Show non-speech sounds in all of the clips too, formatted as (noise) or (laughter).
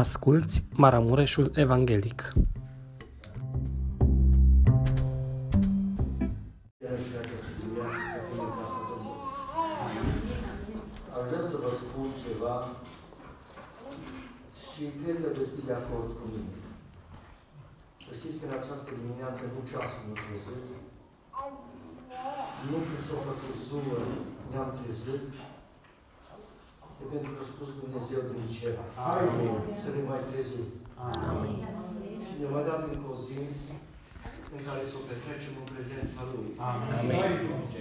Asculți Maramureșul Evanghelic. Aș vrea să vă spun ceva și cred că veți fi de acord cu mine. Să știți că în această dimineață nu ceasul nu trezit, nu când s-a făcut zumă ne-am trezit, e pentru că a spus Dumnezeu din cer. Amin. Să ne mai trezim. Amin. Și ne-a mai dat încă o zi în care să o petrecem în prezența Lui. Amin.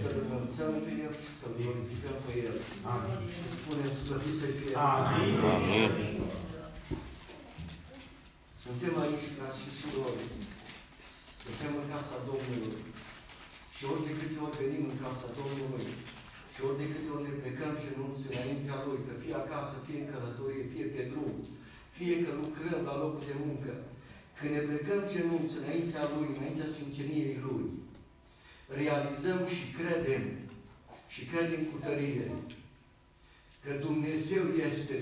Să-L înălțăm pe El și să-L glorificăm pe El. Amin. Și spunem, slăvit să fie. Amin. Suntem aici, frați și surori. Suntem în casa Domnului. Și ori de câte ori venim în casa Domnului, și ori de câte ori ne plecăm și renunți înaintea Lui, că fie acasă, fie în călătorie, fie pe drum, fie că lucrăm la locul de muncă, când ne plecăm genunți înaintea Lui, înaintea Sfințeniei Lui, realizăm și credem, și credem cu tărie, că Dumnezeu este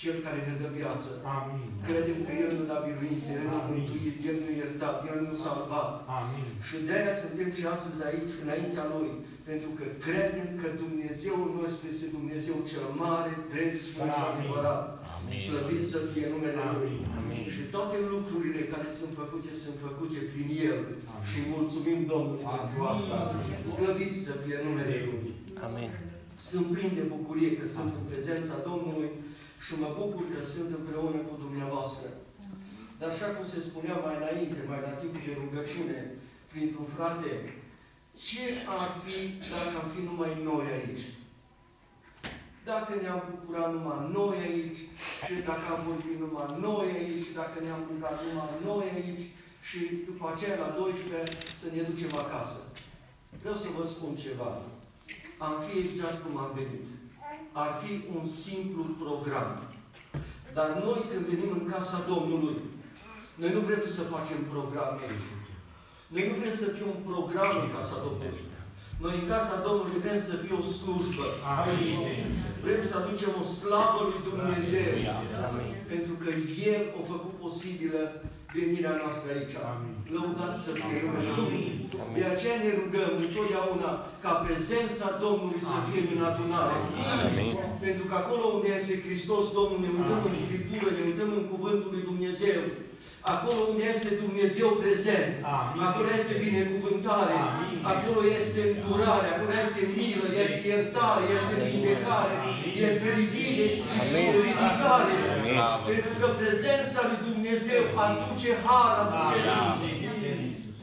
Cel care ne dă viață. Amin. Credem că El nu da biruință, El nu a mântuit, El nu a iertat, El nu a salvat. Amin. Și de aia suntem și astăzi aici, înaintea Lui, pentru că credem că Dumnezeul nostru este Dumnezeu cel mare, drept, sfânt și Amin. adevărat. Amin. Slăvit să fie numele Lui. Amin. Și toate lucrurile care sunt făcute, sunt făcute prin El. Amin. Și mulțumim Domnului Amin. pentru asta. Slăvit să fie numele Lui. Amin. Sunt plin de bucurie că sunt în prezența Domnului și mă bucur că sunt împreună cu dumneavoastră. Dar așa cum se spunea mai înainte, mai la timpul de rugăciune, printr-un frate, ce ar fi dacă am fi numai noi aici? Dacă ne-am bucurat numai noi aici, și dacă am vorbit numai noi aici, și dacă ne-am rugat numai noi aici, și după aceea la 12 să ne ducem acasă. Vreau să vă spun ceva. Am fi exact cum am venit. Ar fi un simplu program. Dar noi când venim în casa Domnului, noi nu vrem să facem programe aici. Noi nu vrem să fie un program în casa Domnului. Noi în casa Domnului vrem să fie o slujbă. Amin. Vrem să aducem o slavă lui Dumnezeu. Amin. Pentru că El a făcut posibilă venirea noastră aici. Amin. Lăudat să fie numele Lui. Amin. De aceea ne rugăm întotdeauna ca prezența Domnului să fie în adunare. Amin. Pentru că acolo unde este Hristos Domnul, ne uităm în Scriptură, ne uităm în Cuvântul lui Dumnezeu. Acolo unde este Dumnezeu prezent, Amin. acolo este binecuvântare, Amin. acolo este îndurare, acolo este milă, este iertare, este vindecare, este ridire, Amin. ridicare. Amin. Pentru că prezența lui Dumnezeu aduce har, aduce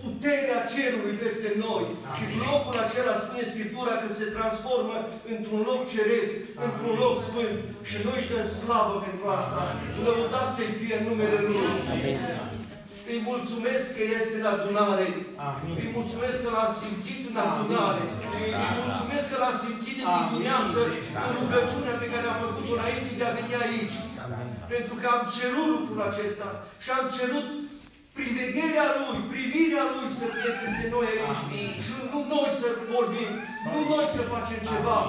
puterea cerului peste noi. Și locul acela, spune Scriptura, că se transformă într-un loc ceresc, într-un loc sfânt. Și noi îi dăm slavă pentru asta. Lăudat să-i fie numele Lui. Îi mulțumesc că este în adunare. Amin. Îi mulțumesc că l-am simțit în adunare. Îi mulțumesc că l-am simțit în dimineață în rugăciunea pe care am făcut-o înainte de a veni aici. Pentru că am cerut lucrul acesta și am cerut privegherea Lui, privirea Lui să fie peste noi aici. Și nu noi să vorbim, nu noi să facem ceva,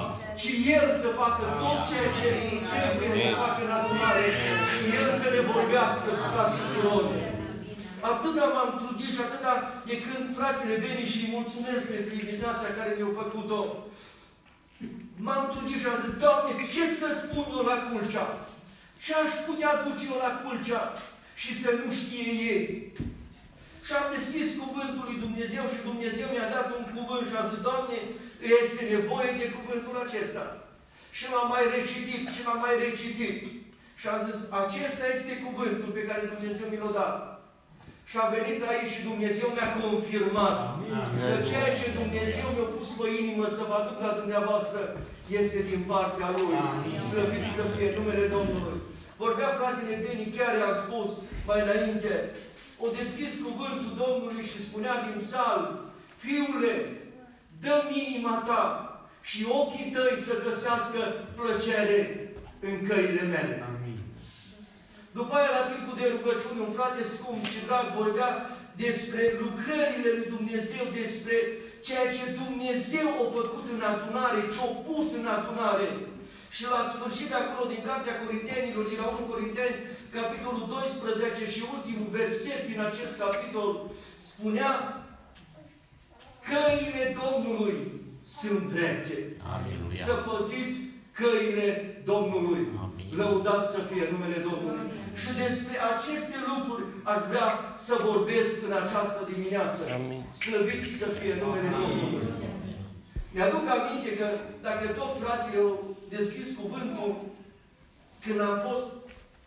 ci El să facă tot ceea ce trebuie să facă în adunare și El să ne vorbească, frați și surori. Atâta m-am trudit și atâta de când fratele Beni și îi mulțumesc pentru invitația care mi-a făcut-o. M-am trudit și am zis, Doamne, ce să spun eu la Culcea? Ce aș putea duce eu la Culcea și să nu știe ei? Și am deschis cuvântul lui Dumnezeu și Dumnezeu mi-a dat un cuvânt și am zis, Doamne, este nevoie de cuvântul acesta. Și l-am mai recitit și l-am mai recitit. Și am zis, acesta este cuvântul pe care Dumnezeu mi l-a dat. Și a venit aici și Dumnezeu mi-a confirmat că ceea ce Dumnezeu mi-a pus pe inimă să vă aduc la dumneavoastră este din partea Lui. Amin. Slăvit să fie numele Domnului. Vorbea fratele Beni, chiar i-am spus mai înainte, o deschis cuvântul Domnului și spunea din psalm, Fiule, dă-mi inima ta și ochii tăi să găsească plăcere în căile mele. Amin. După aia, la timpul de rugăciune, un frate scump și drag vorbea despre lucrările lui Dumnezeu, despre ceea ce Dumnezeu a făcut în adunare, ce a pus în adunare. Și la sfârșit de acolo din Cartea Corintenilor, din la 1 Corinteni, capitolul 12 și ultimul verset din acest capitol, spunea căile Domnului sunt drepte. Aleluia. Să păziți căile Domnului. Amin. Lăudat să fie numele Domnului. Și despre aceste lucruri aș vrea să vorbesc în această dimineață. Amin. Slăvit să fie numele Domnului. Mi-aduc aminte că dacă tot fratele au deschis cuvântul, când am fost,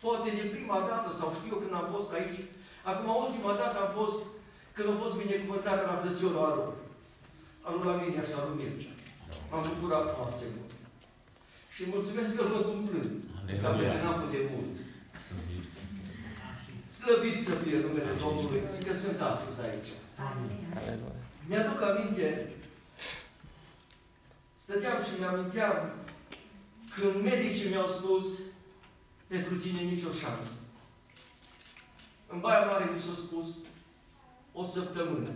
poate de prima dată, sau știu eu când am fost aici, acum ultima dată am fost, când a fost binecuvântarea la plățiorul Aron. Al lui Laminia și al lui Mircea. M-am bucurat foarte mult. Și mulțumesc că văd umplând. S-a Aleluia. terminat de mult. Slăvit să fie numele Domnului, că sunt astăzi aici. Aleluia. Mi-aduc aminte, stăteam și mi-aminteam când medicii mi-au spus pentru tine nicio șansă. În Baia Mare mi s-a spus o săptămână,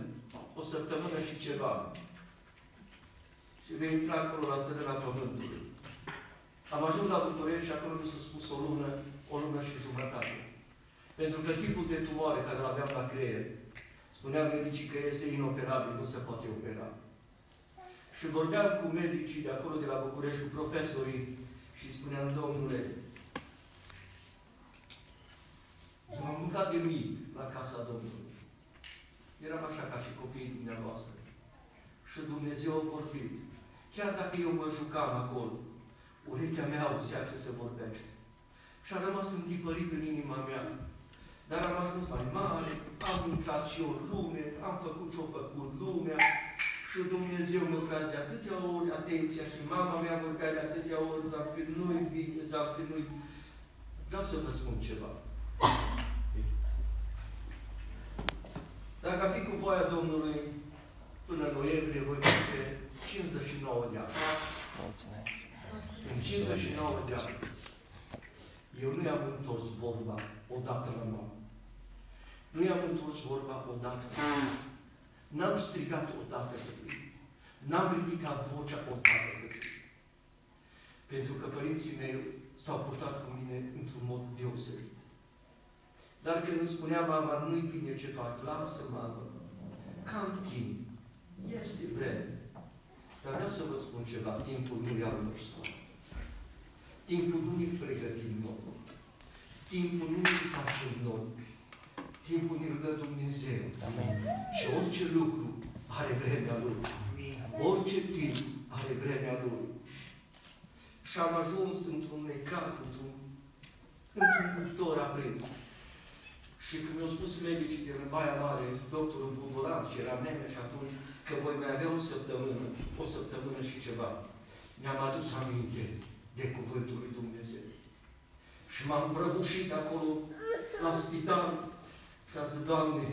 o săptămână și ceva. Și vei intra acolo la țărâna Pământului. Am ajuns la București și acolo mi s-a spus o lună, o lună și jumătate. Pentru că tipul de tumoare care îl aveam la creier, spuneam medicii că este inoperabil, nu se poate opera. Și vorbeam cu medicii de acolo, de la București, cu profesorii și spuneam, domnule, m-am mutat de mic la casa Domnului. Eram așa ca și copiii dumneavoastră. Și Dumnezeu a vorbit. Chiar dacă eu mă jucam acolo, urechea mea auzea ce se vorbește. Și a rămas întipărit în inima mea. Dar am ajuns mai mare, am intrat și eu în lume, am făcut ce-a făcut lumea și Dumnezeu mi-a tras de atâtea ori atenția și mama mea vorbea de atâtea ori, Zafir, nu-i bine, Zafir, nu-i... Vreau să vă spun ceva. Dacă ar fi cu voia Domnului, până în noiembrie voi face 59 de ani. Mulțumesc. În 59 de ani. Eu nu i-am întors vorba odată la mamă. Nu i-am întors vorba odată. N-am strigat odată către ei. N-am ridicat vocea odată către ei. Pentru că părinții mei s-au purtat cu mine într-un mod deosebit. Dar când îmi spunea mama, nu-i bine ce fac, lasă mamă, cam timp, este vreme. Dar vreau să vă spun ceva, timpul nu e al nostru. Timpul nu ne pregătim noi. Timpul nu ne facem noi. Timpul ne dă Dumnezeu. Amin. Și orice lucru are vremea lui. Orice timp are vremea lui. Și am ajuns într-un necaz, într-un, într-un cuptor aprins. Și când mi-au spus medicii din Baia Mare, doctorul Budoran, și era neme și atunci, că voi mai avea o săptămână, o săptămână și ceva, mi-am adus aminte de Cuvântul lui Dumnezeu. Și m-am prăbușit acolo, la spital, și am zis, Doamne,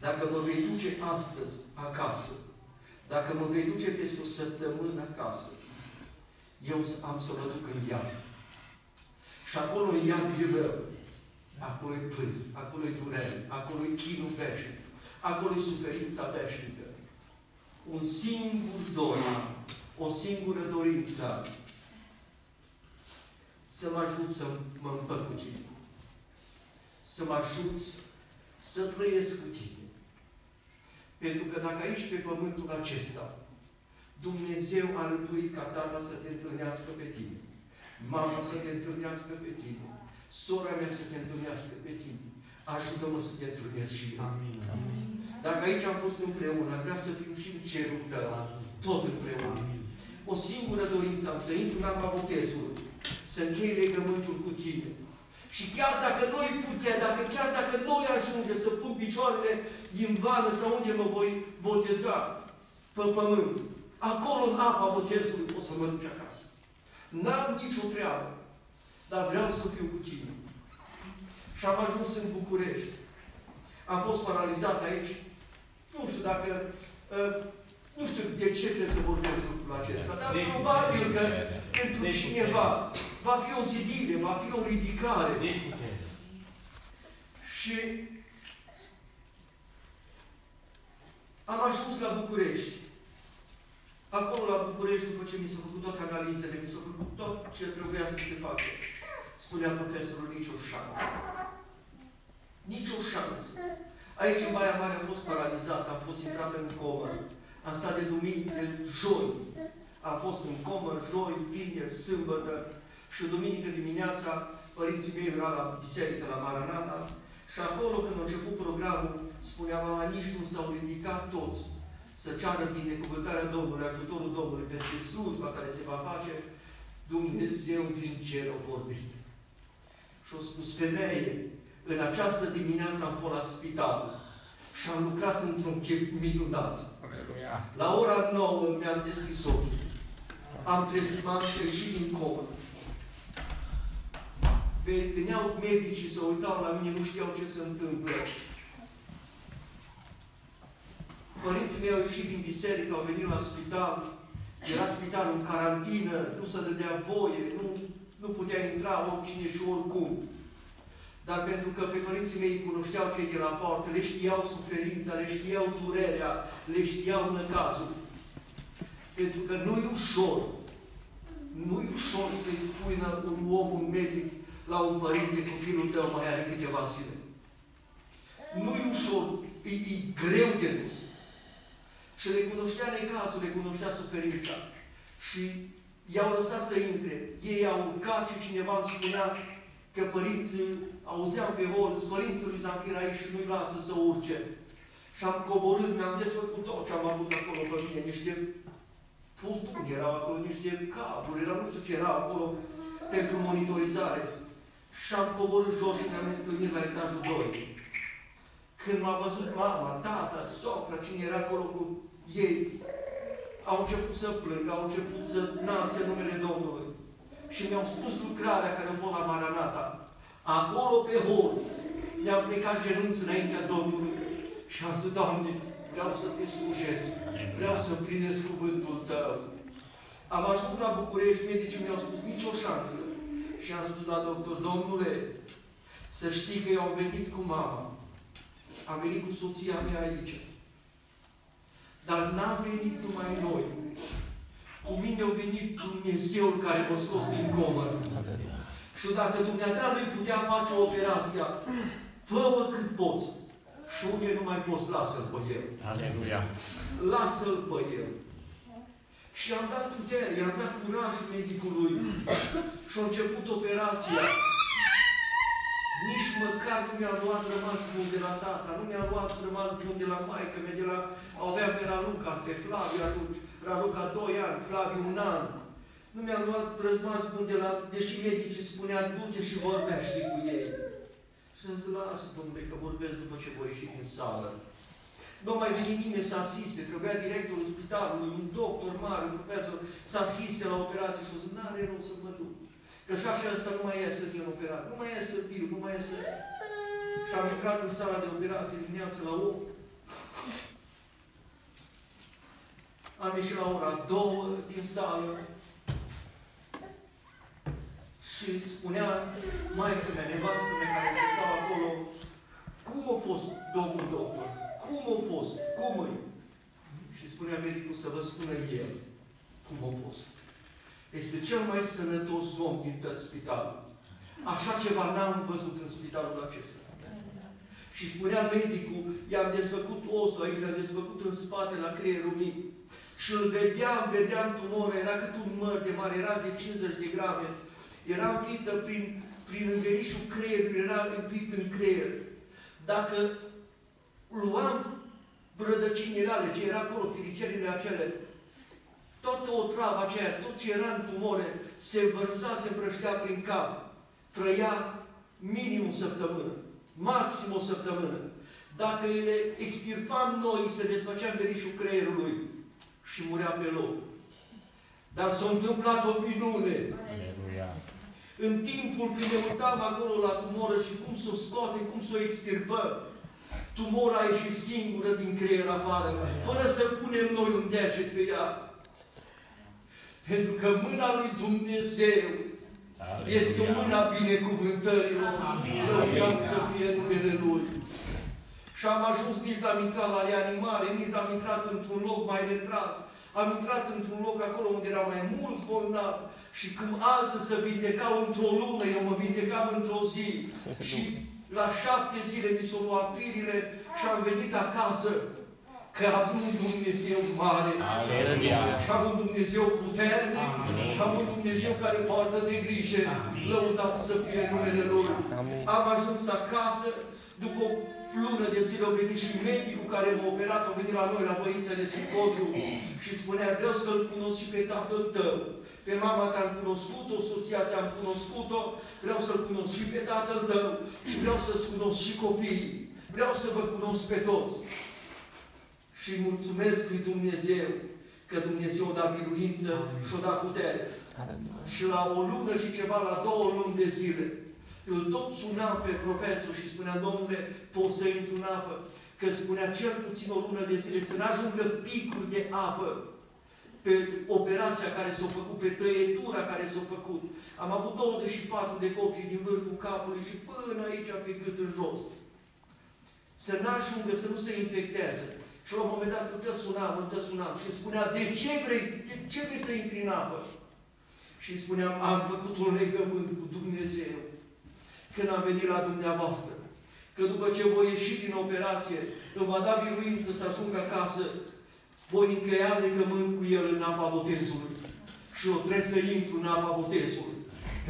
dacă mă vei duce astăzi acasă, dacă mă vei duce peste o săptămână acasă, eu am să mă duc în iad. Și acolo în iad e rău. Acolo e plâns, acolo e durere, acolo e chinul veșnic, acolo e suferința veșnică. Un singur dor, o singură dorință, să mă ajut să mă împăc cu tine. Să mă ajut să trăiesc cu tine. Pentru că dacă aici pe pământul acesta Dumnezeu a rânduit ca tata să te întâlnească pe tine, mama să te întâlnească pe tine, sora mea să te întâlnească pe tine, ajută-mă să te întâlnesc și eu. Dacă aici am fost împreună, vreau să fim și în cerul tău, tot împreună. O singură dorință am să intru în apa botezului, să închei legământul cu tine. Și chiar dacă noi putea, dacă chiar dacă noi ajunge să pun picioarele din vană sau unde mă voi boteza, pe pământ, acolo în apa botezului o să mă duc acasă. N-am nicio treabă, dar vreau să fiu cu tine. Și am ajuns în București. Am fost paralizat aici. Nu știu dacă uh, nu știu de ce trebuie să vorbesc lucrul acesta, dar probabil că pentru cineva va fi o zidire, va fi o ridicare. Și am ajuns la București. Acolo la București, după ce mi s-au făcut toate analizele, mi s-au făcut tot ce trebuia să se facă, spunea profesorul, nicio șansă. Nicio șansă. Aici, în Baia Mare, am fost paralizat, am fost intrat în comă. Am stat de duminică, de joi. Am fost în comă, joi, vineri, sâmbătă. Și duminică dimineața, părinții mei erau la biserică, la Maranata. Și acolo, când a început programul, spunea mama, nici nu s-au ridicat toți să ceară binecuvântarea Domnului, ajutorul Domnului peste slujba care se va face, Dumnezeu din cer a vorbit. Și a spus, femeie, în această dimineață am fost la spital și am lucrat într-un chip minunat. Aleluia. La ora 9 mi-am deschis ochii. Am trezit, m-am ieșit din comă. Veneau medicii să uitau la mine, nu știau ce se întâmplă. Părinții mei au ieșit din biserică, au venit la spital. Era spitalul în carantină, nu se dădea voie, nu, nu putea intra oricine și oricum. Dar pentru că pe părinții mei cunoșteau cei de la poartă, le știau suferința, le știau durerea, le știau năcazul. Pentru că nu-i ușor, nu-i ușor să-i spui un om, un medic, la un părinte, copilul tău mai are câteva zile. Nu-i ușor, e, e greu de dus. Și le cunoștea necazul, le cunoștea suferința. Și i-au lăsat să intre. Ei au urcat și cineva îmi spunea că părinții, auzeam pe hol, părinții lui Zanfir aici și nu-i lasă să urce. Și am coborât, mi-am desfăcut tot ce am avut acolo pe mine, niște furtuni erau acolo, niște cabluri, era nu știu ce era acolo pentru monitorizare. Și am coborât jos și ne-am întâlnit la etajul 2. Când m-a văzut mama, tata, socra, cine era acolo cu ei, au început să plâng, au început să nanțe numele Domnului. Și mi-au spus lucrarea care a fost la Maranata. Acolo pe hol, mi-am plecat genunți înaintea Domnului și am zis, Doamne, vreau să te slujesc, vreau să împlinesc cuvântul Tău. Am ajuns la București, medicii mi-au spus nicio șansă. Și am spus la doctor, Domnule, să știi că eu am venit cu mama. Am venit cu soția mea aici. Dar n-am venit numai noi. Cu mine a venit Dumnezeul care m-a scos din comă. Și dacă Dumnezeu nu putea face operația, fă cât poți. Și unde nu mai poți, lasă-l pe el. Aleluia. Lasă-l pe el. Și am dat putere, i-am dat curaj medicului. Și a început operația. Nici măcar nu mi-a luat rămas bun de la tata, nu mi-a luat rămas bun de la maică mea, de la... Aveam pe Raluca, pe Flaviu atunci, Raluca 2 ani, Flaviu un an. Nu mi-a luat rămas bun de la... Deși medicii spunea, du-te și vorbește cu ei. Și am zis, lasă, domnule, că vorbesc după ce voi ieși din sală. Nu mai vine nimeni să asiste, trebuia directorul spitalului, un doctor mare, un profesor, să asiste la operație și o zis, n-are rău să mă duc. Că și așa ăsta nu mai e să fie operat, nu mai e să fiu, nu mai e să... Și am intrat în sala de operație dimineața la 8. Am ieșit la ora 2 din sală și spunea maică mea, nevastă mea care stau acolo, cum a fost domnul doctor? Cum a fost? Cum e? Și spunea medicul să vă spună el cum a fost. Este cel mai sănătos om din tot spitalul. Așa ceva n-am văzut în spitalul acesta. Și spunea medicul, i-am desfăcut osul aici, i-am desfăcut în spate la creierul mic. Și îl vedeam, vedeam tumorul, era cât un măr de mare, era de 50 de grame. Era împită prin, prin învelișul creierului, era împit în creier. Dacă luam rădăcinile ale, ce era acolo, filicerile acele, toată o travă aceea, tot ce era în tumore, se vărsa, se împrăștea prin cap. Trăia minim o săptămână, maxim o săptămână. Dacă le extirpam noi, se desfăcea verișul creierului și murea pe loc. Dar s-a întâmplat o minune. Aleluia. În timpul când ne uitam acolo la tumoră și cum să o scoate, cum să o extirpăm, tumora a ieșit singură din creier afară, fără să punem noi un deget pe ea. Pentru că mâna lui Dumnezeu Aleluia. este mâna binecuvântărilor. Lăudat să fie numele Lui. Și am ajuns, nici am intrat la reanimare, nici am intrat într-un loc mai retras. Am intrat într-un loc acolo unde erau mai mulți bolnavi și când alții se vindecau într-o lună, eu mă vindecam într-o zi. (laughs) și la șapte zile mi s-au luat firile și am venit acasă că am un Dumnezeu mare, Aleluia. și am un Dumnezeu puternic, Amin. și am un Dumnezeu care poartă de grijă, lăudat să fie numele Lui. Amin. Am ajuns acasă, după o lună de zile au venit și medicul care m-a operat, a venit la noi, la băițele și codru, și spunea, vreau să-L cunosc și pe tatăl tău. Pe mama ta am cunoscut-o, soția ți-am cunoscut-o, vreau să-L cunosc și pe tatăl tău și vreau să-ți cunosc și copiii. Vreau să vă cunosc pe toți. Și mulțumesc lui Dumnezeu că Dumnezeu a dat biruință și a dat putere. Aleluia. Și la o lună și ceva, la două luni de zile, îl tot sunam pe profesor și spunea, domnule, pot să intru în apă? Că spunea cel puțin o lună de zile să n-ajungă picuri de apă pe operația care s-a făcut, pe tăietura care s-a făcut. Am avut 24 de copii din vârful capului și până aici pe gât în jos. Să n-ajungă, să nu se infecteze. Și la un moment dat îl tot sunam, îl tot sunam și spunea, de ce vrei, de ce vrei să intri în apă? Și spuneam, am făcut un legământ cu Dumnezeu când am venit la dumneavoastră. Că după ce voi ieși din operație, îmi va da biruință să ajung acasă, voi încheia legământ cu El în apa botezului. Și eu trebuie să intru în apa botezului.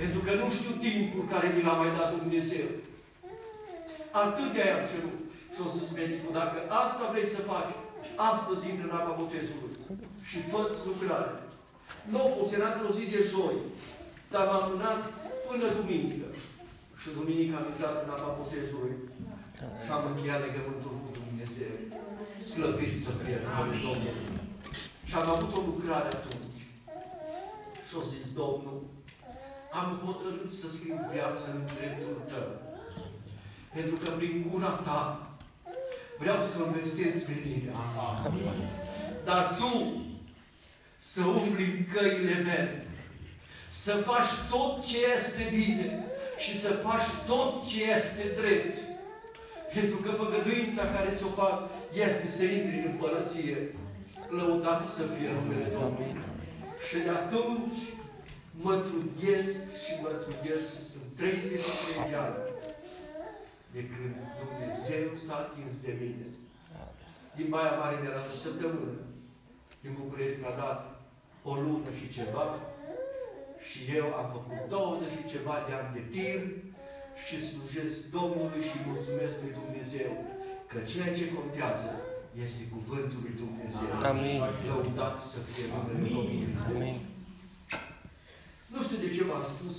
Pentru că nu știu timpul care mi l-a mai dat Dumnezeu. Atâtea i-am cerut. Și o să-ți medicul, dacă asta vrei să faci, astăzi intră în apa botezului. Și fă-ți lucrare. Nu a fost, era într-o zi de joi, dar m-am amânat până duminică. Și duminică am intrat în apa botezului și am încheiat legământul cu Dumnezeu. Slăvit să fie numele Domnului. Și am avut o lucrare atunci. Și au zis, Domnul, am hotărât să scriu viața în dreptul tău. Pentru că prin gura ta vreau să investesc venirea. Dar tu să umbli în căile mele, să faci tot ce este bine și să faci tot ce este drept. Pentru că făgăduința care ți-o fac este să intri în împărăție. Lăudat să fie numele Domnului. Și de atunci mă trudesc și mă trudesc, sunt 33 de ani de când Dumnezeu s-a atins de mine. Din Baia Mare mi-a dat o săptămână. Din București mi-a dat o lună și ceva. Și eu am făcut 20 și ceva de ani de tir și slujesc Domnului și mulțumesc lui Dumnezeu că ceea ce contează este cuvântul lui Dumnezeu. Amin. Lăudat să fie numele Domnului. Amin. Nu știu de ce v-am spus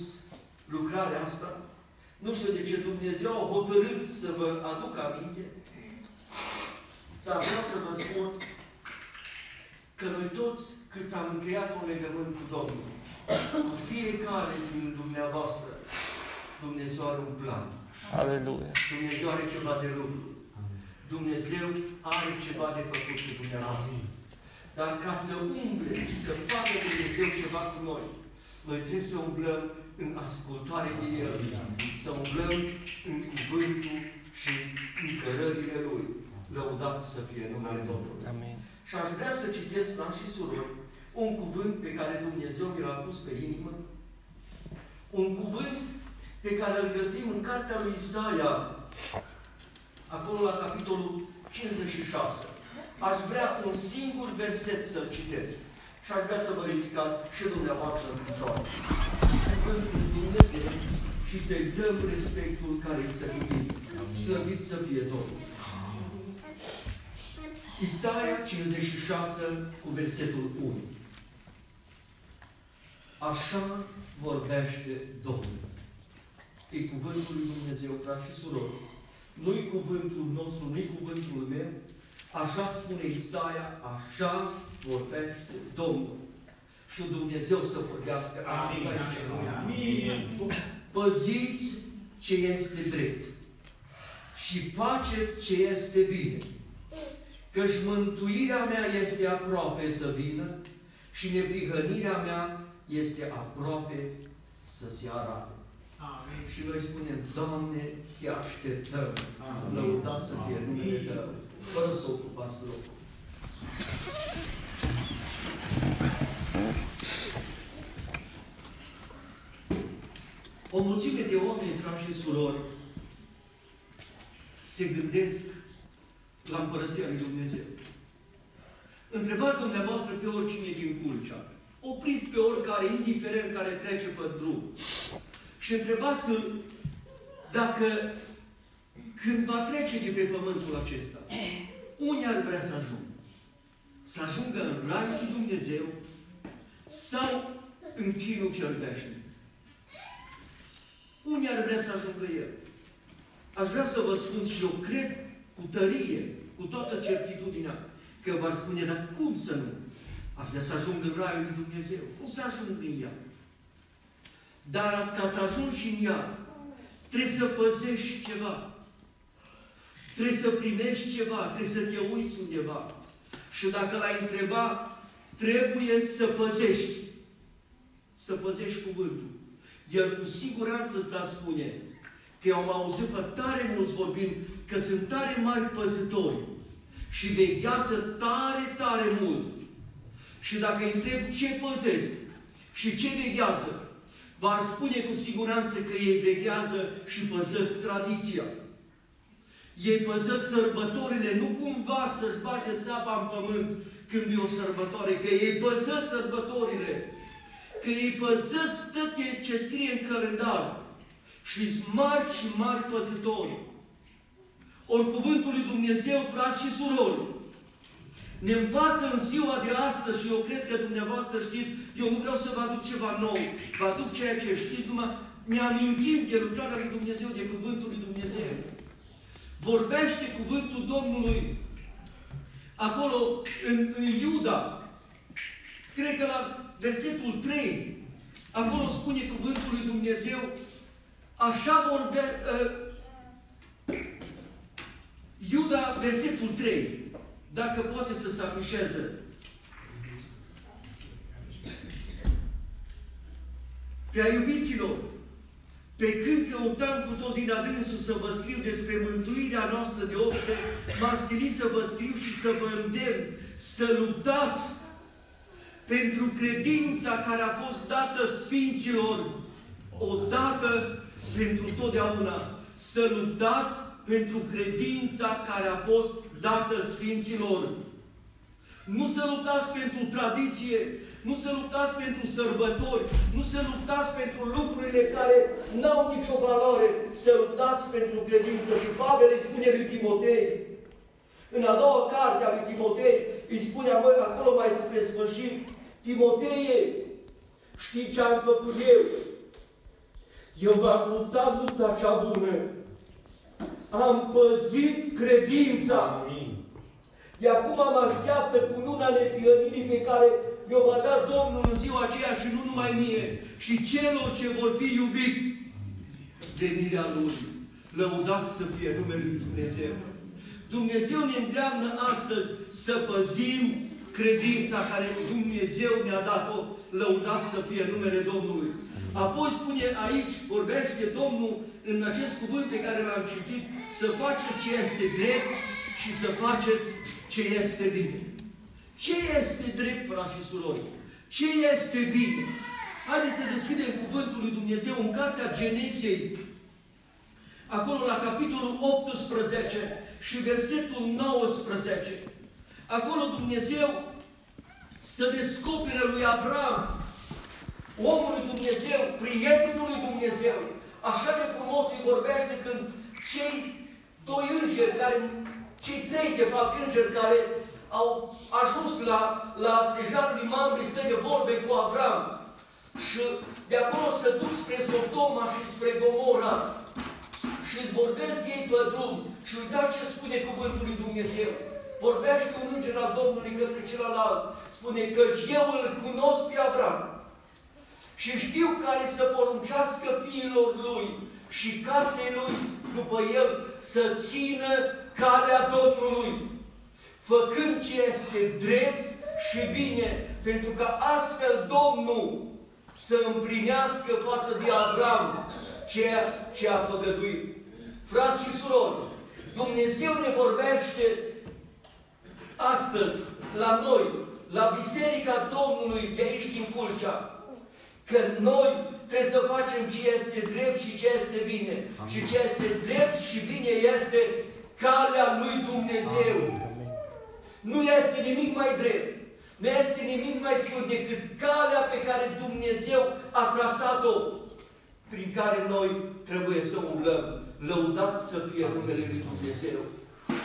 lucrarea asta. Nu știu de ce Dumnezeu a hotărât să vă aduc aminte. Dar vreau să vă spun că noi toți câți am încheiat un legământ cu Domnul, cu fiecare din dumneavoastră, Dumnezeu are un plan. Aleluia. Dumnezeu are ceva de lucru. Dumnezeu are ceva de făcut cu dumneavoastră. Dar ca să umble și să facă Dumnezeu ceva cu noi, noi trebuie să umblăm în ascultare de El, să umblăm în cuvântul și în cărările Lui. Lăudat să fie numele Domnului. Amin. Și aș vrea să citesc, la și surori, un cuvânt pe care Dumnezeu mi l-a pus pe inimă, un cuvânt pe care îl găsim în cartea lui Isaia, acolo la capitolul 56. Aș vrea un singur verset să-l citesc. Și aș vrea să vă ridicați și dumneavoastră în picioare. Cuvântul lui Dumnezeu și să-i dăm respectul care îi se cuvine. Slăvit să fie Domnul. Isaia 56 cu versetul 1. Așa vorbește Domnul. E cuvântul lui Dumnezeu, frați și surori. Nu-i cuvântul nostru, nu-i cuvântul meu. Așa spune Isaia, așa vorbește Domnul. Și Dumnezeu să vorbească. Asta este. Păziți ce este drept și faceți ce este bine. Căci mântuirea mea este aproape să vină și neprihănirea mea este aproape să se arate. Amin. Și noi spunem, Doamne, te așteptăm. Amin. Lăudați să fie numele Tău. Fără să ocupați locul. O mulțime de oameni, frați și surori, se gândesc la Împărăția Lui Dumnezeu. Întrebați dumneavoastră pe oricine din Culcea. Opriți pe oricare, indiferent care trece pe drum. Și întrebați-l dacă când va trece de pe pământul acesta, unde ar vrea să ajungă? Să ajungă în Raiul lui Dumnezeu sau în chinul cel veșnic? Unde ar vrea să ajungă el? Aș vrea să vă spun și eu cred cu tărie, cu toată certitudinea, că v-ar spune, dar cum să nu? Aș vrea să ajung în Raiul lui Dumnezeu. Cum să ajung în ea? Dar ca să ajungi în ea, trebuie să păzești ceva. Trebuie să primești ceva, trebuie să te uiți undeva. Și dacă l-ai întreba, trebuie să păzești. Să păzești cuvântul. El cu siguranță să spune că eu am auzit pe tare mulți vorbind că sunt tare mari păzitori și veghează tare, tare mult. Și dacă îi întreb ce păzesc și ce veghează, v-ar spune cu siguranță că ei veghează și păzesc tradiția. Ei păzesc sărbătorile, nu cumva să-și bage sapa în pământ când e o sărbătoare, că ei păzesc sărbătorile, că ei păzesc tot ce scrie în calendar și sunt mari și mari păzitori. Ori cuvântul lui Dumnezeu, frați și surori, ne învață în ziua de astăzi și eu cred că dumneavoastră știți, eu nu vreau să vă aduc ceva nou, vă aduc ceea ce știți, numai ne amintim de lucrarea lui Dumnezeu, de cuvântul lui Dumnezeu. Vorbește cuvântul Domnului. Acolo în, în Iuda, cred că la versetul 3, acolo spune cuvântul lui Dumnezeu, așa vorbe, uh, Iuda, versetul 3, dacă poate să se afișeze. Prea iubiților, pe când căutam cu tot din adânsul să vă scriu despre mântuirea noastră de opte, m-am stilit să vă scriu și să vă îndemn să luptați pentru credința care a fost dată Sfinților odată pentru totdeauna. Să luptați pentru credința care a fost dată Sfinților. Nu să luptați pentru tradiție, nu să luptați pentru sărbători, nu să luptați pentru lucrurile care n-au nicio valoare, să luptați pentru credință. Și Pavel îi spune lui Timotei, în a doua carte a lui Timotei, îi spune acolo mai spre sfârșit, Timotei, știi ce am făcut eu? Eu m-am luptat lupta cea bună. Am păzit credința. De acum mă așteaptă cu luna neprihănirii pe care mi-o va da Domnul în ziua aceea și nu numai mie, și celor ce vor fi iubit venirea Lui. Lăudați să fie numele Lui Dumnezeu. Dumnezeu ne îndreamnă astăzi să păzim credința care Dumnezeu ne-a dat-o. Lăudat să fie numele Domnului. Apoi spune aici, vorbește Domnul în acest cuvânt pe care l-am citit, să faceți ce este drept și să faceți ce este bine. Ce este drept, frați și surori? Ce este bine? Haideți să deschidem Cuvântul lui Dumnezeu în Cartea Genesei, acolo la capitolul 18 și versetul 19. Acolo Dumnezeu să descopere lui Avram, omul lui Dumnezeu, prietenul lui Dumnezeu, așa de frumos îi vorbește când cei doi îngeri, care, cei trei, de fapt, îngeri care au ajuns la, la stejarul lui Mamre, stă de vorbe cu Avram. Și de acolo se duc spre Sodoma și spre Gomora. Și îți vorbesc ei pe drum. Și uitați ce spune cuvântul lui Dumnezeu. Vorbește un înger al Domnului către celălalt. Spune că eu îl cunosc pe Avram. Și știu care să poruncească fiilor lui și casei lui după el să țină calea Domnului făcând ce este drept și bine, pentru că astfel Domnul să împlinească față de Avram ceea ce a făgăduit. Frați și surori, Dumnezeu ne vorbește astăzi la noi la Biserica Domnului de aici din Culcea, că noi trebuie să facem ce este drept și ce este bine. Amin. Și ce este drept și bine este calea lui Dumnezeu. Amin. Nu este nimic mai drept. Nu este nimic mai scurt decât calea pe care Dumnezeu a trasat-o, prin care noi trebuie să umblăm. Lăudat să fie numele lui Dumnezeu.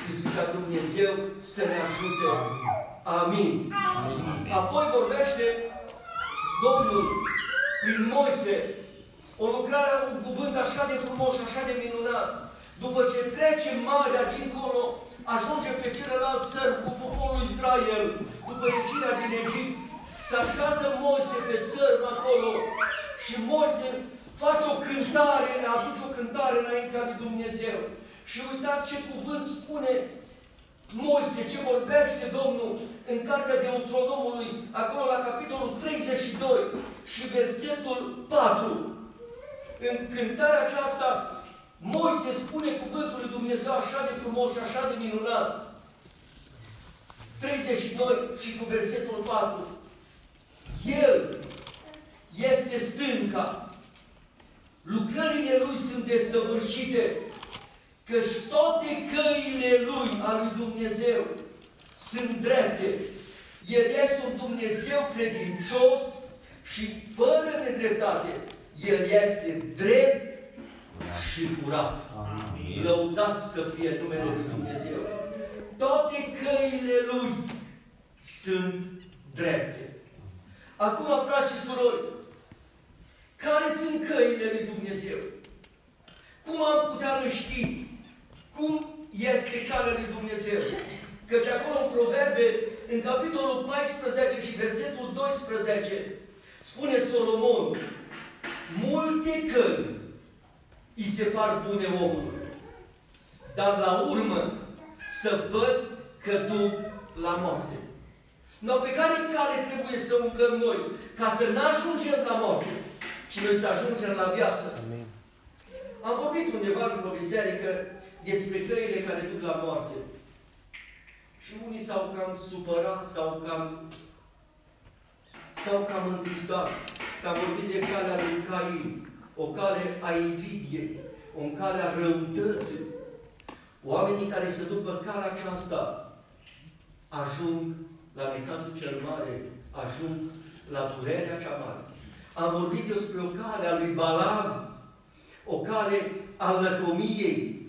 Și zica Dumnezeu să ne ajute. Amin. Amin. Apoi vorbește Domnul prin Moise, o lucrare, un cuvânt așa de frumos, așa de minunat. După ce trece Marea dincolo, ajunge pe celălalt țări cu poporul Israel, după ieșirea din Egipt, se așează Moise pe țărm acolo și Moise face o cântare, aduce o cântare înaintea lui Dumnezeu. Și uitați ce cuvânt spune Moise, ce vorbește Domnul în cartea Deuteronomului, acolo la capitolul 32 și versetul 4. În cântarea aceasta, Moise spune cuvântul lui Dumnezeu așa de frumos și așa de minunat. 32 și cu versetul 4. El este stânca. Lucrările lui sunt desăvârșite Căci toate căile Lui, a Lui Dumnezeu, sunt drepte. El este un Dumnezeu credincios și fără nedreptate. El este drept și curat. Amin. Lăudat să fie numele Lui Dumnezeu. Toate căile Lui sunt drepte. Acum, frați și surori, care sunt căile Lui Dumnezeu? Cum am putea ști cum este calea lui Dumnezeu. Căci acolo în Proverbe, în capitolul 14 și versetul 12, spune Solomon, multe căi îi se par bune omului, dar la urmă să văd că duc la moarte. Dar pe care cale trebuie să umblăm noi? Ca să nu ajungem la moarte, ci noi să ajungem la viață. Amin. Am vorbit undeva într-o biserică despre căile care duc la moarte. Și unii s-au cam supărat, sau cam s-au cam întristat. Că am vorbit de calea lui Cain, o cale a invidiei, o cale a răutății. Oamenii care se după calea aceasta ajung la necatul cel mare, ajung la durerea cea mare. Am vorbit despre o cale a lui Balam, o cale a lăcomiei,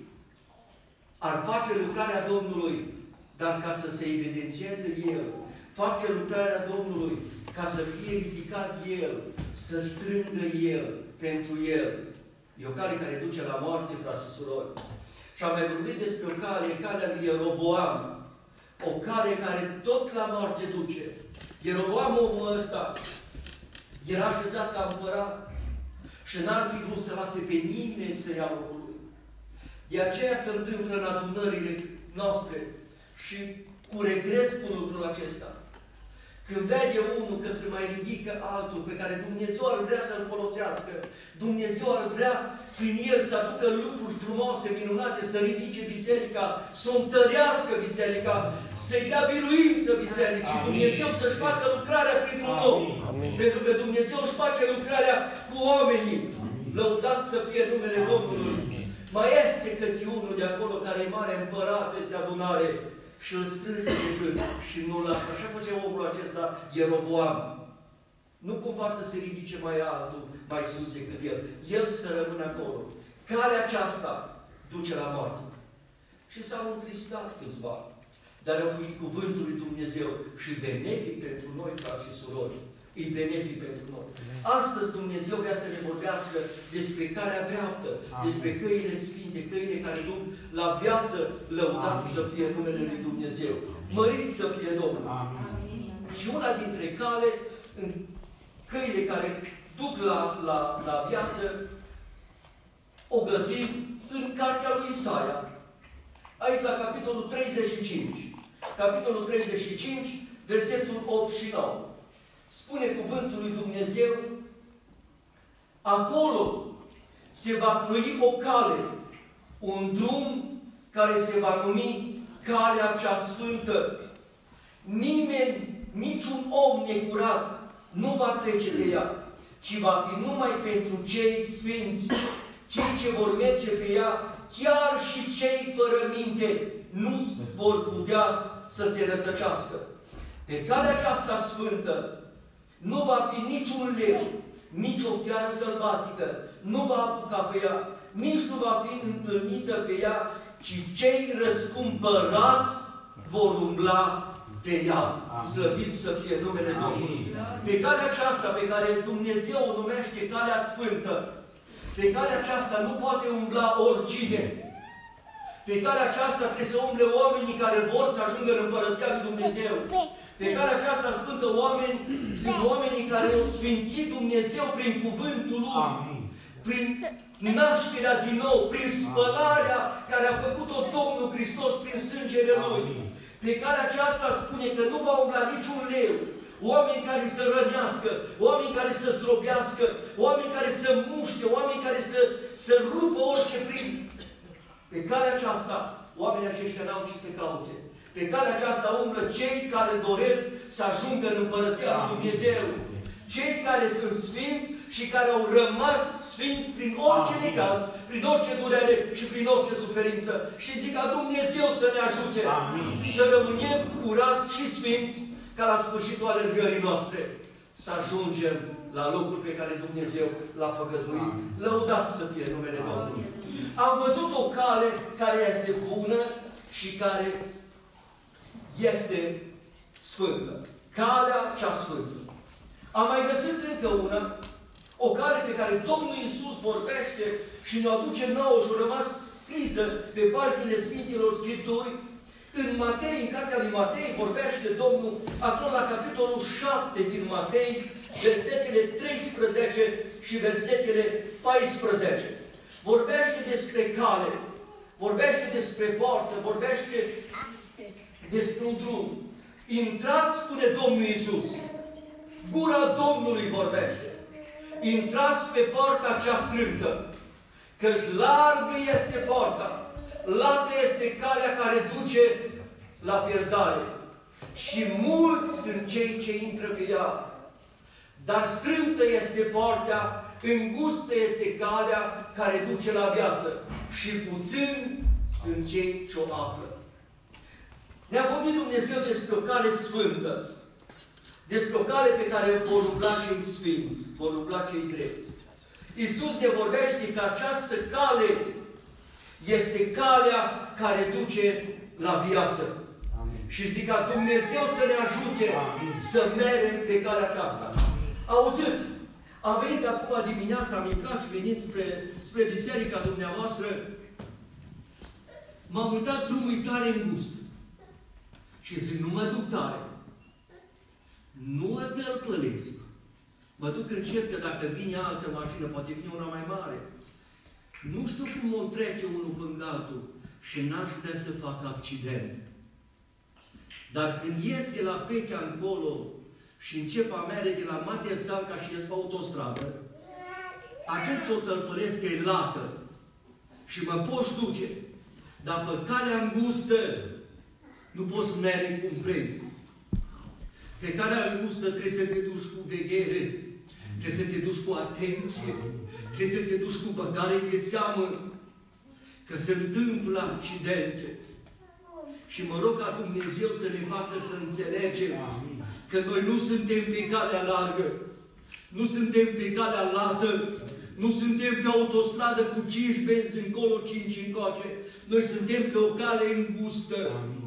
ar face lucrarea Domnului, dar ca să se evidențieze El, face lucrarea Domnului ca să fie ridicat El, să strângă El pentru El. E o cale care duce la moarte, frați și surori. Și am mai vorbit despre o cale, calea lui Ieroboam. O cale care tot la moarte duce. Ieroboam, omul ăsta, era așezat ca împărat și n-ar fi vrut să lase pe nimeni să ia locul de aceea se întâmplă în adunările noastre și cu regret spun lucrul acesta. Când vede unul că se mai ridică altul pe care Dumnezeu ar vrea să-l folosească, Dumnezeu ar vrea prin el să aducă lucruri frumoase, minunate, să ridice biserica, să o întărească biserica, să-i dea biruință bisericii, Amin. Dumnezeu să-și facă lucrarea printr-un om. Pentru că Dumnezeu își face lucrarea cu oamenii. Lăudat să fie numele Domnului. Mai este câte unul de acolo care e mare împărat peste adunare și îl strânge de gând și nu lasă. Așa face omul acesta, Ieroboam. Nu cumva să se ridice mai altul, mai sus decât el. El să rămână acolo. Calea aceasta duce la moarte. Și s-au întristat câțiva. Dar au făcut cuvântul lui Dumnezeu și benefic pentru noi, frați și surori e benefic pentru noi. Astăzi Dumnezeu vrea să ne vorbească despre calea dreaptă, Amin. despre căile sfinte, căile care duc la viață, lăudat Amin. să fie numele Lui Dumnezeu. Mărit să fie Domnul. Amin. Și una dintre cale, în căile care duc la, la, la viață, o găsim în cartea lui Isaia. Aici la capitolul 35. Capitolul 35, versetul 8 și 9 spune cuvântul lui Dumnezeu, acolo se va plui o cale, un drum care se va numi calea cea sfântă. Nimeni niciun om necurat nu va trece pe ea, ci va fi numai pentru cei sfinți, cei ce vor merge pe ea, chiar și cei fără minte nu vor putea să se rătăcească. Pe calea aceasta sfântă nu va fi niciun leu, nici o fiară sălbatică, nu va apuca pe ea, nici nu va fi întâlnită pe ea, ci cei răscumpărați vor umbla pe ea. Slăvit să fie numele Domnului. Pe calea aceasta pe care Dumnezeu o numește calea sfântă, pe calea aceasta nu poate umbla oricine. Pe calea aceasta trebuie să umble oamenii care vor să ajungă în Împărăția lui Dumnezeu. Pe calea aceasta sfântă oameni sunt oamenii care au sfințit Dumnezeu prin cuvântul Lui. Amin. Prin nașterea din nou, prin spălarea care a făcut-o Domnul Hristos prin sângele Lui. Pe calea aceasta spune că nu va umbla niciun leu, oameni care să rănească, oameni care să zdrobească, oameni care să muște, oameni care să, să rupă orice prin. Pe calea aceasta, oamenii aceștia n-au ce să caute. Pe calea aceasta umblă cei care doresc să ajungă în Împărăția lui Dumnezeu. Cei care sunt sfinți și care au rămas sfinți prin orice Amin. necaz, prin orice durere și prin orice suferință. Și zic ca Dumnezeu să ne ajute Amin. să rămânem curați și sfinți ca la sfârșitul alergării noastre să ajungem la locul pe care Dumnezeu l-a făgăduit. Lăudat să fie numele Domnului. Am văzut o cale care este bună și care este sfântă. Calea cea sfântă. Am mai găsit încă una, o cale pe care Domnul Iisus vorbește și ne aduce nouă și a rămas scrisă pe paginile Sfintilor Scripturi. În Matei, în cartea lui Matei, vorbește Domnul acolo la capitolul 7 din Matei, versetele 13 și versetele 14. Vorbește despre cale, vorbește despre poartă, vorbește despre un drum. Intrați, spune Domnul Iisus. Gura Domnului vorbește. Intrați pe poarta cea strâmtă, căci largă este poarta, lată este calea care duce la pierzare. Și mulți sunt cei ce intră pe ea. Dar strâmtă este poarta, îngustă este calea care duce la viață. Și puțini sunt cei ce o află. Ne-a vorbit Dumnezeu despre o cale sfântă, despre o cale pe care vor umbla cei sfinți, vor umbla cei drepți. Iisus ne vorbește că această cale este calea care duce la viață. Amin. Și zic ca Dumnezeu să ne ajute Amin. să mergem pe calea aceasta. Auziți, am venit acum dimineața, am intrat și venit spre, spre biserica dumneavoastră, m-am uitat drumul e tare îngust. Și zic, nu mă duc tare. Nu mă tălpălesc. Mă duc încet că dacă vine altă mașină, poate vine una mai mare. Nu știu cum o trece unul până altul și n-aș vrea să fac accident. Dar când ies de la Pechea încolo și încep a merge de la Matea Salca și ies pe autostradă, atunci o tălpălesc că e lată și mă poți duce. Dar pe calea îngustă nu poți merge cum vrei. Pe calea îngustă trebuie să te duci cu veghere, trebuie să te duci cu atenție, trebuie să te duci cu băgare de seamă, că se întâmplă accidente. Și mă rog ca Dumnezeu să ne facă să înțelegem Amin. că noi nu suntem pe calea largă, nu suntem pe calea lată, nu suntem pe autostradă cu cinci benzi încolo, cinci încoace. Noi suntem pe o cale îngustă. Amin.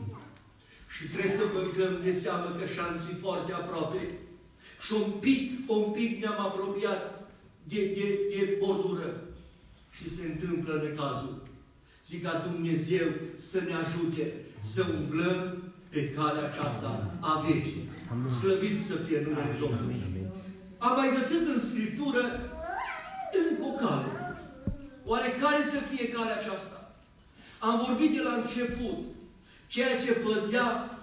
Și trebuie să băgăm de seamă că șanțul e foarte aproape. Și un pic, un pic ne-am apropiat de, de, de bordură. Și se întâmplă necazul. Zic ca Dumnezeu să ne ajute să umblăm pe calea aceasta a vieții. Slăvit să fie numele Domnului. Am mai găsit în Scriptură încă o cale. Oare care să fie calea aceasta? Am vorbit de la început ceea ce păzea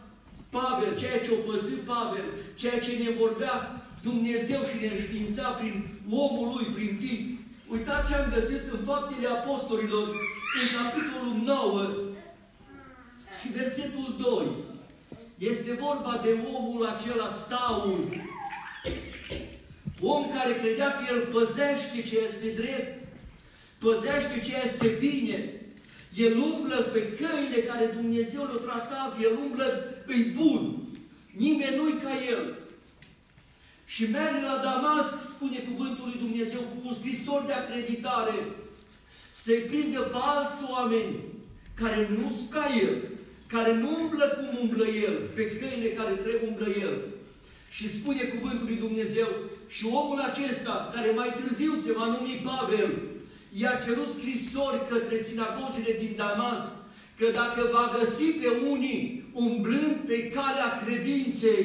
Pavel, ceea ce o păzit Pavel, ceea ce ne vorbea Dumnezeu și ne înștiința prin omul lui, prin timp. Uitați ce am găsit în Faptele Apostolilor, în capitolul 9 și versetul 2. Este vorba de omul acela, Saul, om care credea că el păzește ce este drept, păzește ce este bine, el umblă pe căile care Dumnezeu le-a trasat, el umblă pe bun, nimeni nu-i ca el. Și merge la Damasc, spune cuvântul lui Dumnezeu, cu un scrisor de acreditare, să-i prindă pe alți oameni care nu sunt ca el, care nu umblă cum umblă el, pe căile care trebuie umblă el. Și spune cuvântul lui Dumnezeu, și omul acesta, care mai târziu se va numi Pavel, i-a cerut scrisori către sinagogile din Damasc, că dacă va găsi pe unii umblând pe calea credinței,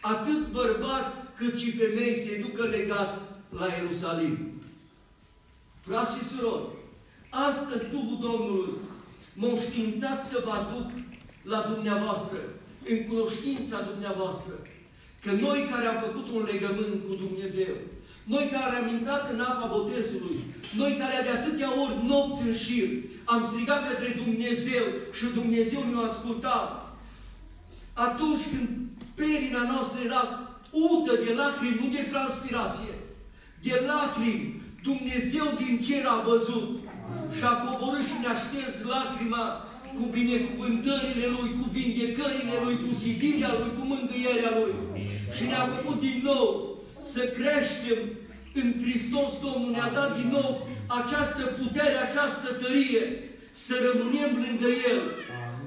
atât bărbați cât și femei se ducă legați la Ierusalim. Frați și surori, astăzi Duhul Domnului m-a științat să vă aduc la dumneavoastră, în cunoștința dumneavoastră, că noi care am făcut un legământ cu Dumnezeu, noi care am intrat în apa botezului, noi care de atâtea ori nopți în șir, am strigat către Dumnezeu și Dumnezeu ne-a ascultat. Atunci când perina noastră era udă de lacrimi, nu de transpirație, de lacrimi, Dumnezeu din cer a văzut și a coborât și ne-a șters lacrima cu binecuvântările Lui, cu vindecările Lui, cu zidirea Lui, cu mângâierea Lui. Și ne-a făcut din nou să creștem în Hristos Domnul, ne-a dat din nou această putere, această tărie, să rămânem lângă El.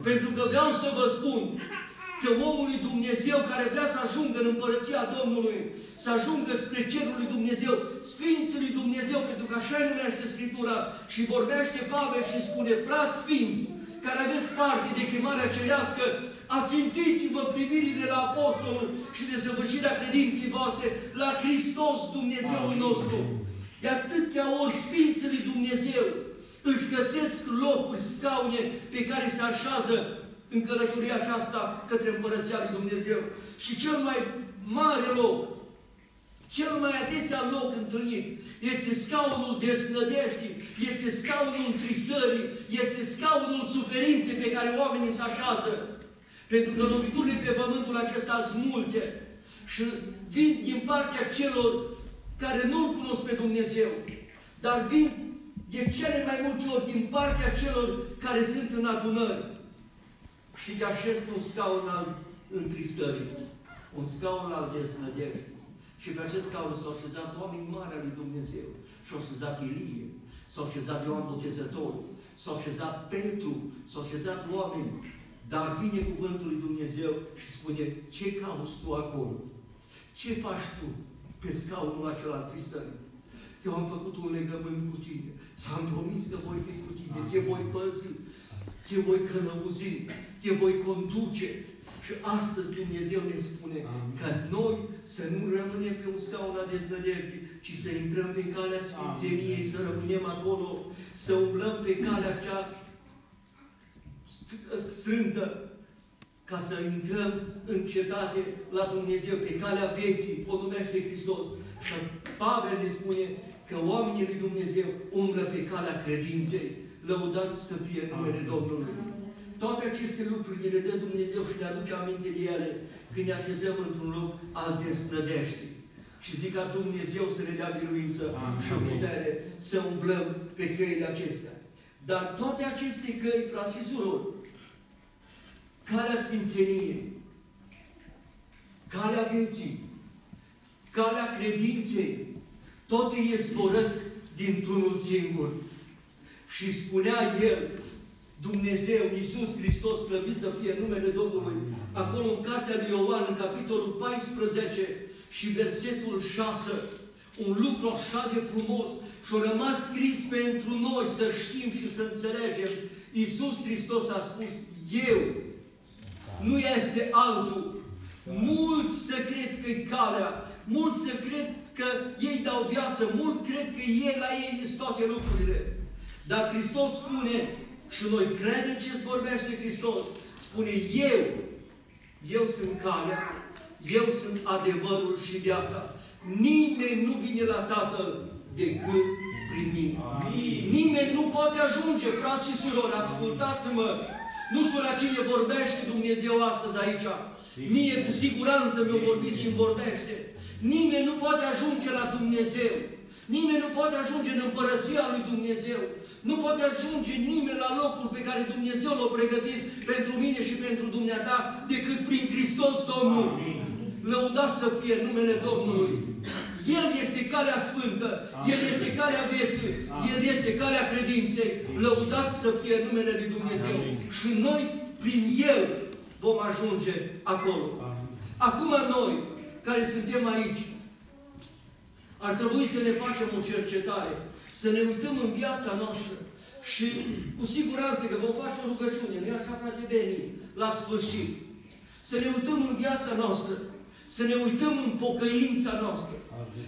Pentru că vreau să vă spun că omul lui Dumnezeu care vrea să ajungă în împărăția Domnului, să ajungă spre cerul lui Dumnezeu, Sfinții lui Dumnezeu, pentru că așa numește Scriptura și vorbește Pavel și spune, frați sfinți, care aveți parte de chemarea cerească, ațintiți-vă privirile la Apostolul și de săvârșirea credinței voastre la Hristos Dumnezeul nostru. De atâtea ori Sfinții lui Dumnezeu își găsesc locuri, scaune pe care se așează în călătoria aceasta către Împărăția lui Dumnezeu. Și cel mai mare loc, cel mai adesea loc întâlnit, este scaunul desnădejdii, este scaunul întristării, este scaunul suferinței pe care oamenii se așează. Pentru că loviturile pe pământul acesta sunt multe și vin din partea celor care nu-L cunosc pe Dumnezeu, dar vin de cele mai multe ori din partea celor care sunt în adunări și te așezi pe un scaun al întristării, un scaun al deznădejdii. Și pe acest scaun s-au așezat oameni mari al lui Dumnezeu. Și-au așezat Ilie, s-au așezat Ioan Botezător, s-au așezat Petru, s-au așezat oameni. Dar vine cuvântul lui Dumnezeu și spune, ce cauți tu acolo? Ce faci tu pe scaunul acela al tristării? Eu am făcut un legământ cu tine. Ți-am promis că voi fi cu tine, te voi păzi, te voi călăuzi, te voi conduce. Și astăzi Dumnezeu ne spune Amin. că noi să nu rămânem pe un scaun al deznădejdii, ci să intrăm pe calea Sfințeniei, Amin. să rămânem acolo, să umblăm pe calea cea strântă, ca să intrăm în cetate la Dumnezeu, pe calea vieții, o numește Hristos. Și Pavel ne spune că oamenii lui Dumnezeu umblă pe calea credinței, lăudat să fie numele Domnului. Toate aceste lucruri ne le dă Dumnezeu și ne aduce aminte de ele când ne așezăm într-un loc al desnădeștii. Și zic ca Dumnezeu să ne dea biruință și putere să umblăm pe căile acestea. Dar toate aceste căi, frați și surori, calea sfințeniei, calea vieții, calea credinței, toate îi sporăsc dintr-unul singur. Și spunea El, Dumnezeu, Iisus Hristos, slăvit să fie numele Domnului, acolo în cartea lui Ioan, în capitolul 14 și versetul 6, un lucru așa de frumos și a rămas scris pentru noi să știm și să înțelegem. Iisus Hristos a spus, eu, nu este altul. Mulți să cred că e calea, mulți să cred că ei dau viață, mulți cred că ei la ei sunt toate lucrurile. Dar Hristos spune, și noi credem ce vorbește Hristos, spune eu, eu sunt calea, eu sunt adevărul și viața. Nimeni nu vine la Tatăl decât prin mine. Amin. Nimeni nu poate ajunge, frați și surori, ascultați-mă, Nu știu la cine vorbește Dumnezeu astăzi aici. Mie cu siguranță mi-o vorbiți și îmi vorbește. Nimeni nu poate ajunge la Dumnezeu. Nimeni nu poate ajunge în împărăția lui Dumnezeu. Nu poate ajunge nimeni la locul pe care Dumnezeu l-a pregătit pentru mine și pentru dumneata decât prin Hristos Domnul. Lăudat să fie numele Domnului. El este calea sfântă, El este calea vieții, El este calea credinței. Lăudat să fie numele lui Dumnezeu. Și noi, prin El, vom ajunge acolo. Acum noi, care suntem aici, ar trebui să ne facem o cercetare, să ne uităm în viața noastră și cu siguranță că vom face o rugăciune, nu așa, frate Beni, la sfârșit. Să ne uităm în viața noastră, să ne uităm în pocăința noastră,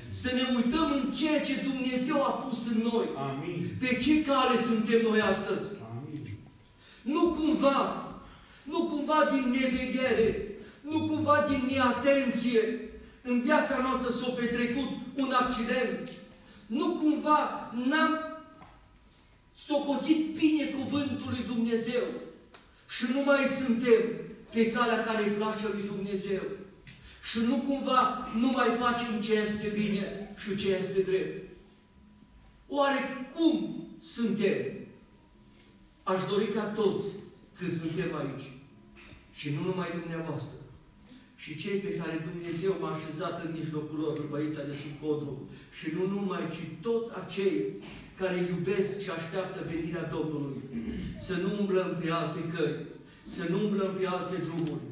să ne uităm în ceea ce Dumnezeu a pus în noi. Amin. Pe ce cale suntem noi astăzi? Amin. Nu cumva, nu cumva din neveghere, nu cumva din neatenție, în viața noastră s-a petrecut un accident. Nu cumva n-am socotit bine cuvântul lui Dumnezeu și nu mai suntem pe calea care îi place lui Dumnezeu. Și nu cumva nu mai facem ce este bine și ce este drept. Oare cum suntem? Aș dori ca toți, când suntem aici, și nu numai dumneavoastră, și cei pe care Dumnezeu m-a așezat în mijlocul lor, în băița de sub codru, și nu numai, ci toți acei care iubesc și așteaptă venirea Domnului, să nu umblăm pe alte căi, să nu umblăm pe alte drumuri,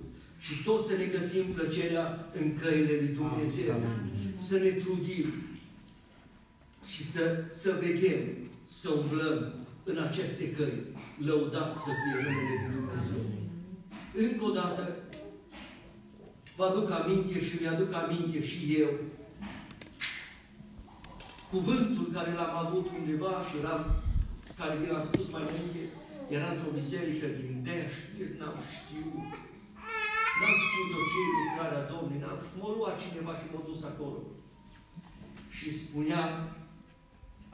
și toți să ne găsim plăcerea în căile lui Dumnezeu. Amin. Să ne trudim și să, să veghem, să umblăm în aceste căi. Lăudat să fie numele lui Dumnezeu. Încă o dată, vă aduc aminte și mi-aduc aminte și eu cuvântul care l-am avut undeva și eram, care vi l-am spus mai înainte, era într-o biserică din Deș, nici n-am știut. N-am știut de ce lucrarea Domnului, n-am știut. M-a luat cineva și m-a dus acolo. Și spunea,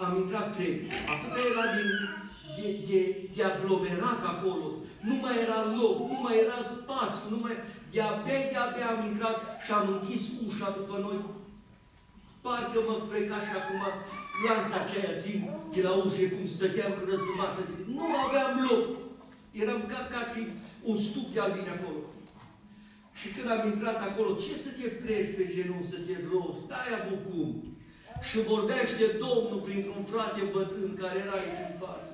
am intrat trei. Atât era din, de, de, de aglomerat acolo. Nu mai era loc, nu mai era spațiu, nu mai... De-abia, de-abia am intrat și am închis ușa după noi. Parcă mă freca și acum glanța aceea zi de la ușă, cum stăteam răzumată. Nu aveam loc. Eram ca, ca și un stup de albine acolo. Și când am intrat acolo, ce să te pleci pe genunchi, să te rogi? N-ai avut cum. Și vorbește Domnul printr-un frate bătrân care era aici în față.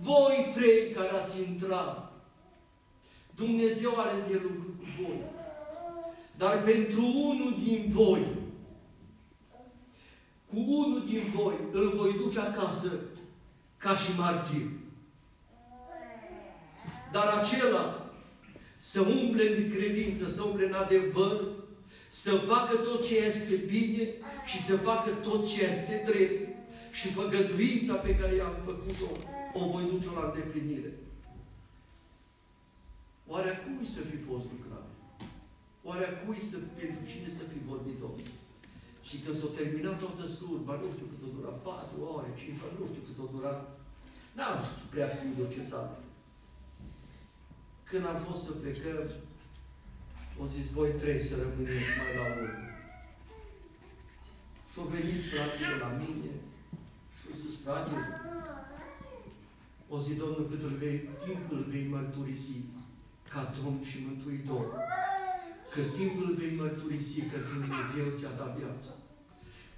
Voi trei care ați intrat, Dumnezeu are de lucru cu voi. Dar pentru unul din voi, cu unul din voi îl voi duce acasă ca și martir. Dar acela să umble în credință, să umble în adevăr, să facă tot ce este bine și să facă tot ce este drept și făgăduința pe care i-am făcut-o, o voi duce la îndeplinire. Oare a cui să fi fost lucrare? Oare a cui să, pentru cine să fi vorbit Domnul? Și când s-a terminat toată slujba, nu știu cât o dura, patru ore, cinci ore, nu știu cât o dura, n-am știut prea știu de ce s-a Când am fost să plecăm, o zis, voi trei să rămâneți mai la urmă. Și-au venit fratele la mine și au zis, frate, o zi, Domnul, cât îl vei, timpul vei mărturisi ca Domn și Mântuitor. Că timpul vei mărturisi că Dumnezeu ți-a dat viața.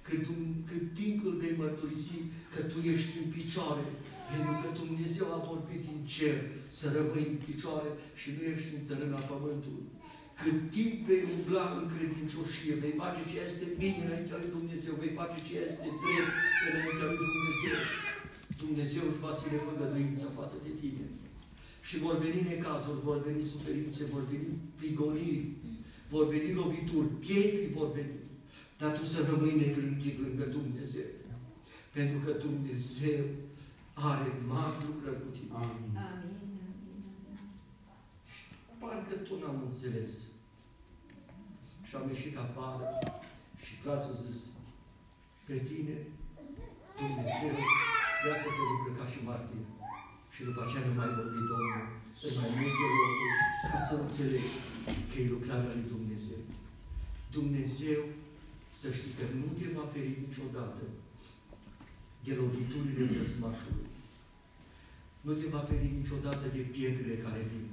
Cât, cât timpul vei mărturisi că tu ești în picioare, pentru că Dumnezeu a vorbit din cer să rămâi în picioare și nu ești în țărâna pământului. Cât timp vei umbla în credincioșie, vei face ce este bine înaintea lui Dumnezeu, vei face ce este drept înaintea lui Dumnezeu. Dumnezeu își va ține făgăduința față de tine. Și vor veni necazuri, vor veni suferințe, vor veni prigoniri, vor veni lovituri, pietri vor veni. Dar tu să rămâi neclintit lângă Dumnezeu. Pentru că Dumnezeu are mari lucrări cu tine. Amin. Amin. Parcă tu n-am înțeles. Și am ieșit afară și frații au zis, pe tine Dumnezeu vrea să te ducă ca și martir. Și după aceea nu mai vorbi Domnul în mai multe locuri ca să înțeleg că e lucrarea lui Dumnezeu. Dumnezeu, să știi că nu te va feri niciodată de loviturile răzmașului. Nu te va feri niciodată de pietrele care vin.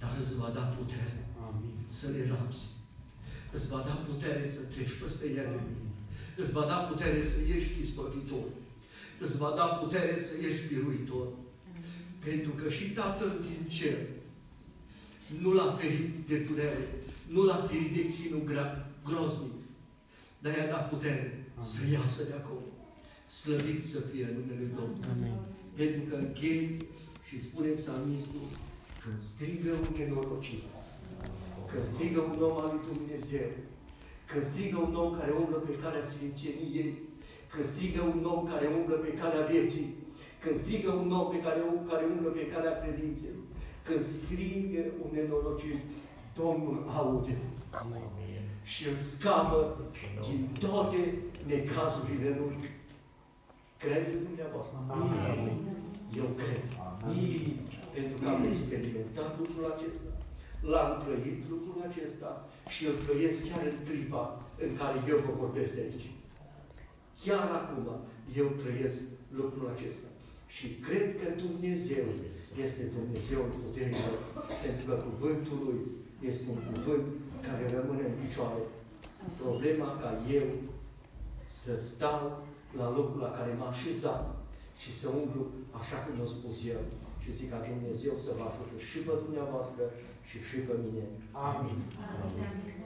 Dar îți va da putere Amin. să le rapsi. Îți va da putere să treci peste ele. Îți va da putere să ieși ispăvitor. Îți va da putere să ieși biruitor. Pentru că și Tatăl din cer nu l-a ferit de durere, nu l-a ferit de chinul gra- groznic, dar i-a dat putere să iasă de acolo. Slăvit să fie numele Domnului. Amin. Pentru că închei și spune psalmistul, când strigă un nenorocit, când strigă un om al lui Dumnezeu, când strigă un om care umblă pe calea sfințeniei, când strigă un om care umblă pe calea vieții, când strigă un om pe care, care umblă pe calea credinței, când strigă un nenorocit, Domnul aude Amin. și îl scapă din toate necazurile lui. Credeți dumneavoastră? Amin. Eu cred. Amin. Pentru că am experimentat lucrul acesta. L-am trăit lucrul acesta și îl trăiesc chiar în clipa în care eu vă vorbesc de aici. Chiar acum eu trăiesc lucrul acesta. Și cred că Dumnezeu este Dumnezeu puternic, pentru că cuvântul Lui este un cuvânt care rămâne în picioare. Problema ca eu să stau la locul la care m-a așezat și să umblu așa cum a spus El. Și zic ca Dumnezeu să vă ajute și pe dumneavoastră și și pe mine. Amin. Amin.